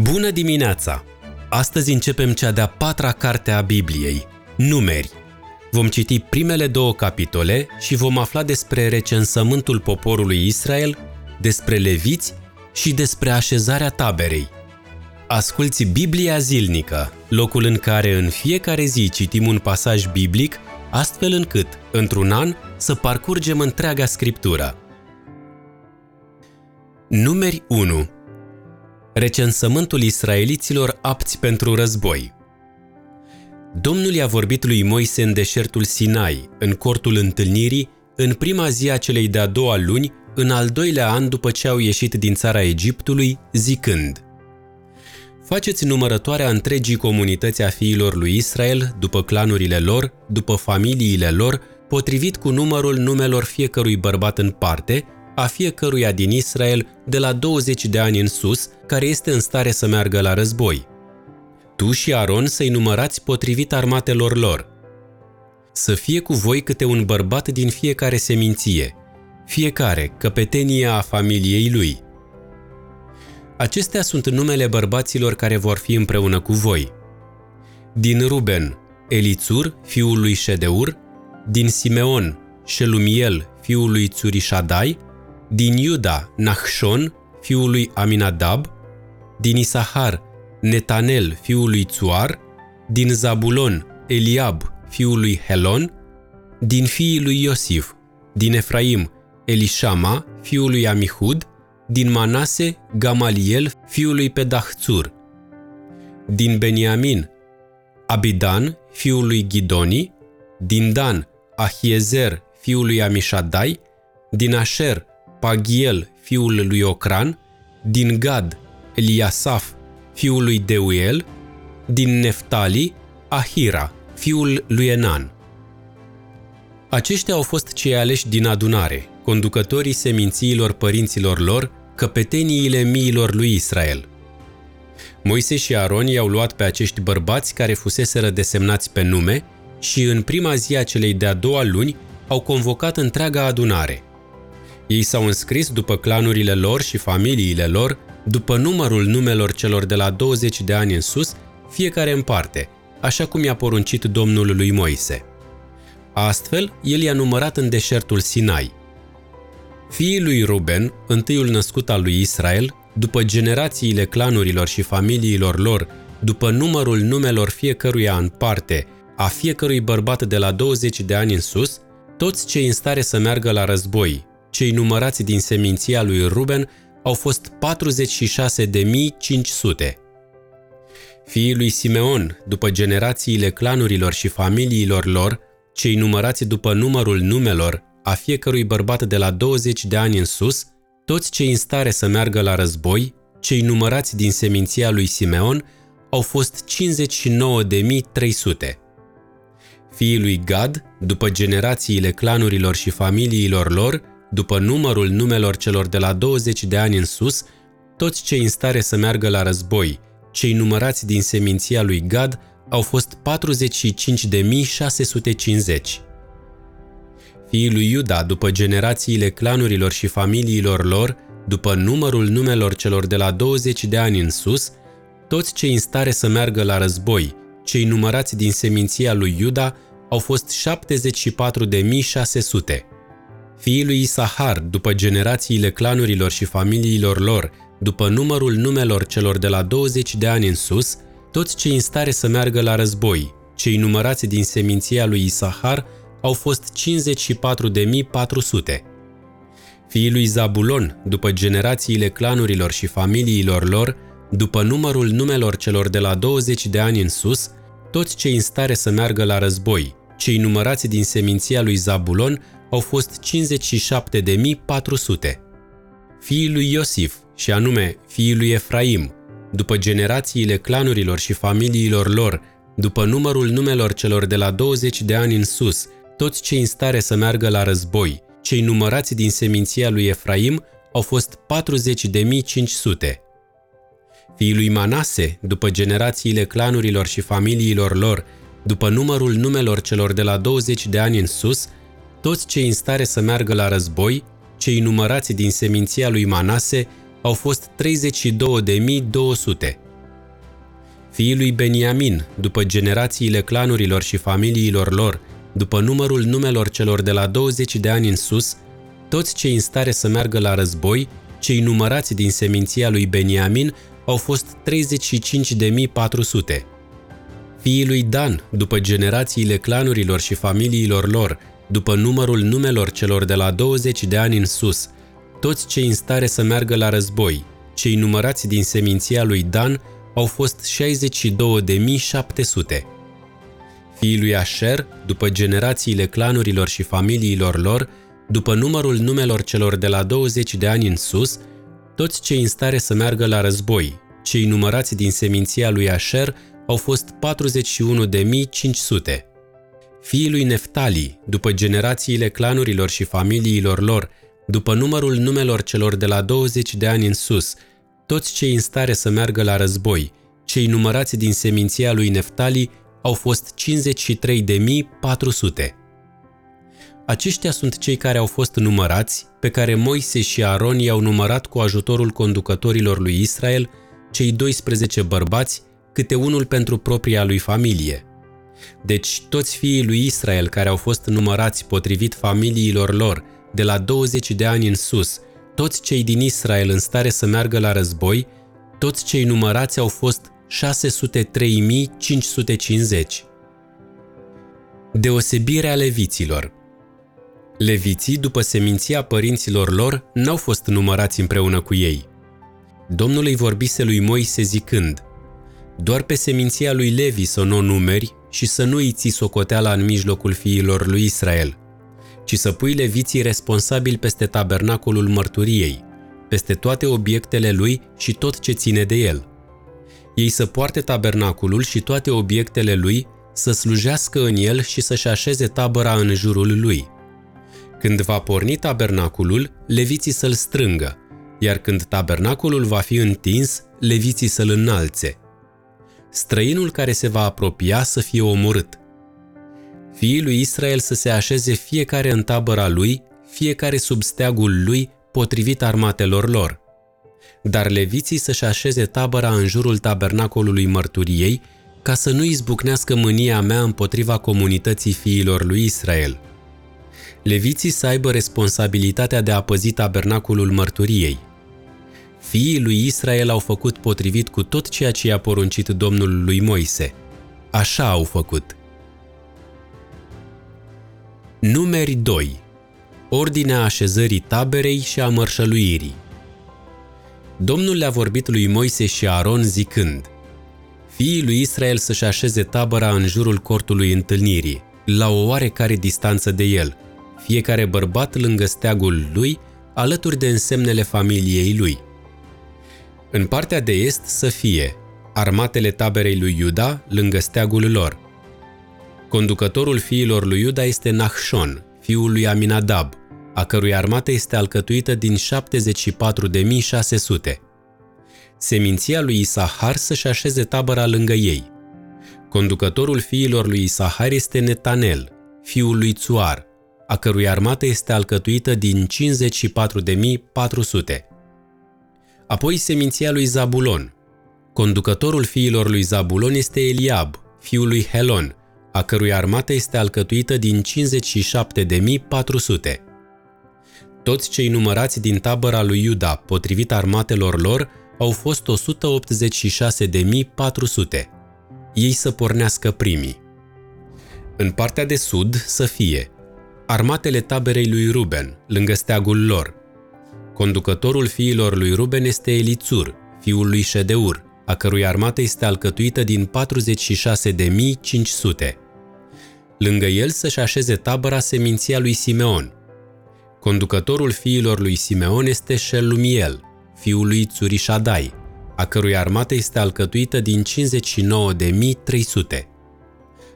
Bună dimineața! Astăzi începem cea de-a patra carte a Bibliei, Numeri. Vom citi primele două capitole și vom afla despre recensământul poporului Israel, despre leviți și despre așezarea taberei. Asculți Biblia zilnică, locul în care în fiecare zi citim un pasaj biblic, astfel încât, într-un an, să parcurgem întreaga scriptură. Numeri 1 Recensământul israeliților apți pentru război. Domnul i-a vorbit lui Moise în deșertul Sinai, în cortul întâlnirii, în prima zi a celei de-a doua luni, în al doilea an după ce au ieșit din țara Egiptului, zicând Faceți numărătoarea întregii comunități a fiilor lui Israel, după clanurile lor, după familiile lor, potrivit cu numărul numelor fiecărui bărbat în parte, a fiecăruia din Israel de la 20 de ani în sus, care este în stare să meargă la război. Tu și Aron să-i numărați potrivit armatelor lor. Să fie cu voi câte un bărbat din fiecare seminție, fiecare căpetenia a familiei lui. Acestea sunt numele bărbaților care vor fi împreună cu voi. Din Ruben, Elițur, fiul lui Ședeur, din Simeon, Shelumiel, fiul lui Țurișadai, din Iuda, Nahshon, fiul lui Aminadab, din Isahar, Netanel, fiul lui Țuar, din Zabulon, Eliab, fiul lui Helon, din fiii lui Iosif, din Efraim, Elishama, fiul lui Amihud, din Manase, Gamaliel, fiul lui Pedahțur, din Beniamin, Abidan, fiul lui Ghidoni, din Dan, Ahiezer, fiul lui Amishadai, din Asher, Pagiel, fiul lui Ocran, din Gad, Eliasaf, fiul lui Deuel, din Neftali, Ahira, fiul lui Enan. Aceștia au fost cei aleși din adunare, conducătorii semințiilor părinților lor, căpeteniile miilor lui Israel. Moise și Aron i-au luat pe acești bărbați care fuseseră desemnați pe nume și în prima zi a celei de-a doua luni au convocat întreaga adunare – ei s-au înscris după clanurile lor și familiile lor, după numărul numelor celor de la 20 de ani în sus, fiecare în parte, așa cum i-a poruncit Domnul lui Moise. Astfel, el i-a numărat în deșertul Sinai. Fiii lui Ruben, întâiul născut al lui Israel, după generațiile clanurilor și familiilor lor, după numărul numelor fiecăruia în parte, a fiecărui bărbat de la 20 de ani în sus, toți cei în stare să meargă la război, cei numărați din seminția lui Ruben au fost 46.500. Fiii lui Simeon, după generațiile clanurilor și familiilor lor, cei numărați după numărul numelor a fiecărui bărbat de la 20 de ani în sus, toți cei în stare să meargă la război, cei numărați din seminția lui Simeon, au fost 59.300. Fiii lui Gad, după generațiile clanurilor și familiilor lor, după numărul numelor celor de la 20 de ani în sus, toți cei în stare să meargă la război, cei numărați din seminția lui Gad, au fost 45.650. Fiii lui Iuda, după generațiile clanurilor și familiilor lor, după numărul numelor celor de la 20 de ani în sus, toți cei în stare să meargă la război, cei numărați din seminția lui Iuda, au fost 74.600 fiii lui Isahar, după generațiile clanurilor și familiilor lor, după numărul numelor celor de la 20 de ani în sus, toți cei în stare să meargă la război, cei numărați din seminția lui Isahar, au fost 54.400. Fiii lui Zabulon, după generațiile clanurilor și familiilor lor, după numărul numelor celor de la 20 de ani în sus, toți cei în stare să meargă la război, cei numărați din seminția lui Zabulon, au fost 57.400. Fiii lui Iosif, și anume fiii lui Efraim, după generațiile clanurilor și familiilor lor, după numărul numelor celor de la 20 de ani în sus, toți cei în stare să meargă la război, cei numărați din seminția lui Efraim, au fost 40.500. Fiii lui Manase, după generațiile clanurilor și familiilor lor, după numărul numelor celor de la 20 de ani în sus, toți cei în stare să meargă la război, cei numărați din seminția lui Manase, au fost 32.200. Fiii lui Beniamin, după generațiile clanurilor și familiilor lor, după numărul numelor celor de la 20 de ani în sus, toți cei în stare să meargă la război, cei numărați din seminția lui Beniamin, au fost 35.400. Fiii lui Dan, după generațiile clanurilor și familiilor lor, după numărul numelor celor de la 20 de ani în sus, toți cei în stare să meargă la război, cei numărați din seminția lui Dan, au fost 62.700. Fiii lui Asher, după generațiile clanurilor și familiilor lor, după numărul numelor celor de la 20 de ani în sus, toți cei în stare să meargă la război, cei numărați din seminția lui Asher, au fost 41.500. Fiii lui Neftali, după generațiile clanurilor și familiilor lor, după numărul numelor celor de la 20 de ani în sus, toți cei în stare să meargă la război, cei numărați din seminția lui Neftali, au fost 53.400. Aceștia sunt cei care au fost numărați, pe care Moise și Aron i-au numărat cu ajutorul conducătorilor lui Israel, cei 12 bărbați, câte unul pentru propria lui familie. Deci toți fiii lui Israel care au fost numărați potrivit familiilor lor, de la 20 de ani în sus, toți cei din Israel în stare să meargă la război, toți cei numărați au fost 603.550. Deosebirea leviților Leviții, după seminția părinților lor, n-au fost numărați împreună cu ei. Domnul îi vorbise lui Moise zicând, Doar pe seminția lui Levi să nu o numeri și să nu îi ții socoteala în mijlocul fiilor lui Israel, ci să pui leviții responsabili peste tabernacolul mărturiei, peste toate obiectele lui și tot ce ține de el – ei să poarte tabernaculul și toate obiectele lui, să slujească în el și să-și așeze tabăra în jurul lui. Când va porni tabernaculul, leviții să-l strângă, iar când tabernaculul va fi întins, leviții să-l înalțe. Străinul care se va apropia să fie omorât. Fiii lui Israel să se așeze fiecare în tabăra lui, fiecare sub steagul lui, potrivit armatelor lor dar leviții să-și așeze tabăra în jurul tabernacolului mărturiei, ca să nu izbucnească mânia mea împotriva comunității fiilor lui Israel. Leviții să aibă responsabilitatea de a păzi tabernacolul mărturiei. Fiii lui Israel au făcut potrivit cu tot ceea ce i-a poruncit Domnul lui Moise. Așa au făcut. Numeri 2. Ordinea așezării taberei și a mărșăluirii. Domnul le-a vorbit lui Moise și Aron zicând, Fiii lui Israel să-și așeze tabăra în jurul cortului întâlnirii, la o oarecare distanță de el, fiecare bărbat lângă steagul lui, alături de însemnele familiei lui. În partea de est să fie armatele taberei lui Iuda lângă steagul lor. Conducătorul fiilor lui Iuda este Nahshon, fiul lui Aminadab, a cărui armată este alcătuită din 74.600. Seminția lui Isahar să-și așeze tabăra lângă ei. Conducătorul fiilor lui Isahar este Netanel, fiul lui Tsuar, a cărui armată este alcătuită din 54.400. Apoi seminția lui Zabulon. Conducătorul fiilor lui Zabulon este Eliab, fiul lui Helon, a cărui armată este alcătuită din 57.400. Toți cei numărați din tabăra lui Iuda, potrivit armatelor lor, au fost 186.400. Ei să pornească primii. În partea de sud să fie armatele taberei lui Ruben, lângă steagul lor. Conducătorul fiilor lui Ruben este Elițur, fiul lui Ședeur, a cărui armată este alcătuită din 46.500. Lângă el să-și așeze tabăra seminția lui Simeon – Conducătorul fiilor lui Simeon este Shelumiel, fiul lui Țurișadai, a cărui armată este alcătuită din 59.300.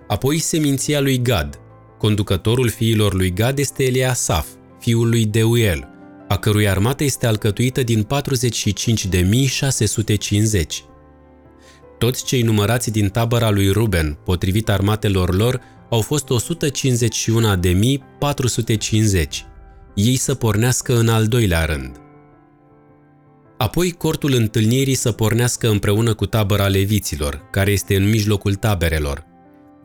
Apoi seminția lui Gad. Conducătorul fiilor lui Gad este Eliasaf, fiul lui Deuel, a cărui armată este alcătuită din 45.650. Toți cei numărați din tabăra lui Ruben, potrivit armatelor lor, au fost 151.450 ei să pornească în al doilea rând. Apoi cortul întâlnirii să pornească împreună cu tabăra leviților, care este în mijlocul taberelor.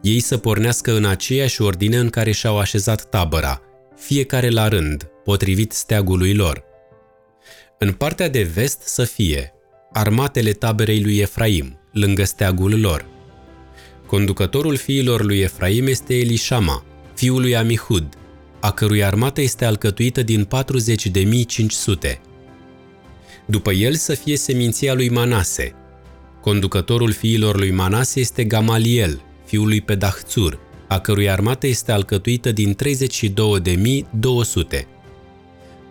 Ei să pornească în aceeași ordine în care și-au așezat tabăra, fiecare la rând, potrivit steagului lor. În partea de vest să fie armatele taberei lui Efraim, lângă steagul lor. Conducătorul fiilor lui Efraim este Elishama, fiul lui Amihud, a cărui armată este alcătuită din 40.500. După el să fie seminția lui Manase. Conducătorul fiilor lui Manase este Gamaliel, fiul lui Pedahțur, a cărui armată este alcătuită din 32.200.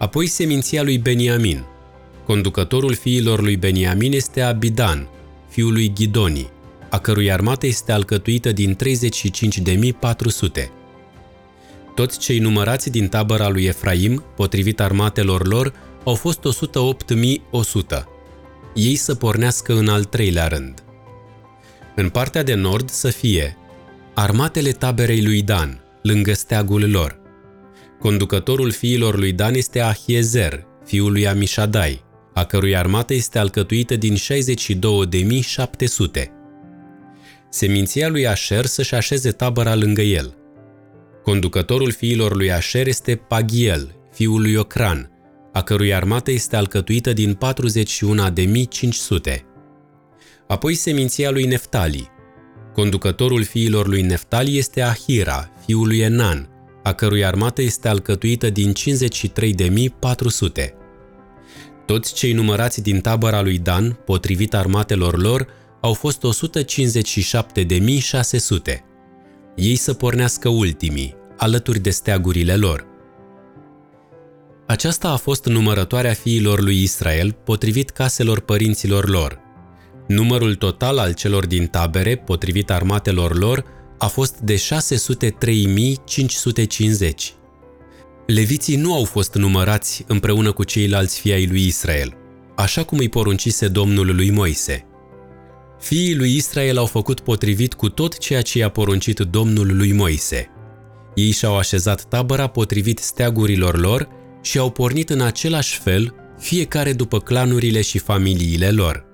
Apoi seminția lui Beniamin. Conducătorul fiilor lui Beniamin este Abidan, fiul lui Ghidoni, a cărui armată este alcătuită din 35.400. Toți cei numărați din tabăra lui Efraim, potrivit armatelor lor, au fost 108.100. Ei să pornească în al treilea rând. În partea de nord să fie armatele taberei lui Dan, lângă steagul lor. Conducătorul fiilor lui Dan este Ahiezer, fiul lui Amishadai, a cărui armată este alcătuită din 62.700. Seminția lui Asher să-și așeze tabăra lângă el. Conducătorul fiilor lui Asher este Pagiel, fiul lui Ocran, a cărui armată este alcătuită din 41.500. Apoi seminția lui Neftali. Conducătorul fiilor lui Neftali este Ahira, fiul lui Enan, a cărui armată este alcătuită din 53.400. Toți cei numărați din tabăra lui Dan, potrivit armatelor lor, au fost 157.600. Ei să pornească ultimii, alături de steagurile lor. Aceasta a fost numărătoarea fiilor lui Israel, potrivit caselor părinților lor. Numărul total al celor din tabere, potrivit armatelor lor, a fost de 603.550. Leviții nu au fost numărați împreună cu ceilalți fii ai lui Israel, așa cum îi poruncise Domnul lui Moise. Fiii lui Israel au făcut potrivit cu tot ceea ce i-a poruncit Domnul lui Moise. Ei și-au așezat tabăra potrivit steagurilor lor și au pornit în același fel, fiecare după clanurile și familiile lor.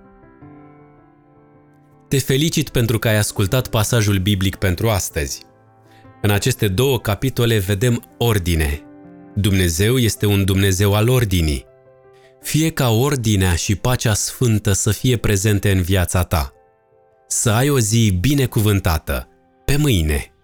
Te felicit pentru că ai ascultat pasajul biblic pentru astăzi. În aceste două capitole vedem ordine. Dumnezeu este un Dumnezeu al ordinii. Fie ca ordinea și pacea sfântă să fie prezente în viața ta. Să ai o zi binecuvântată. Pe mâine!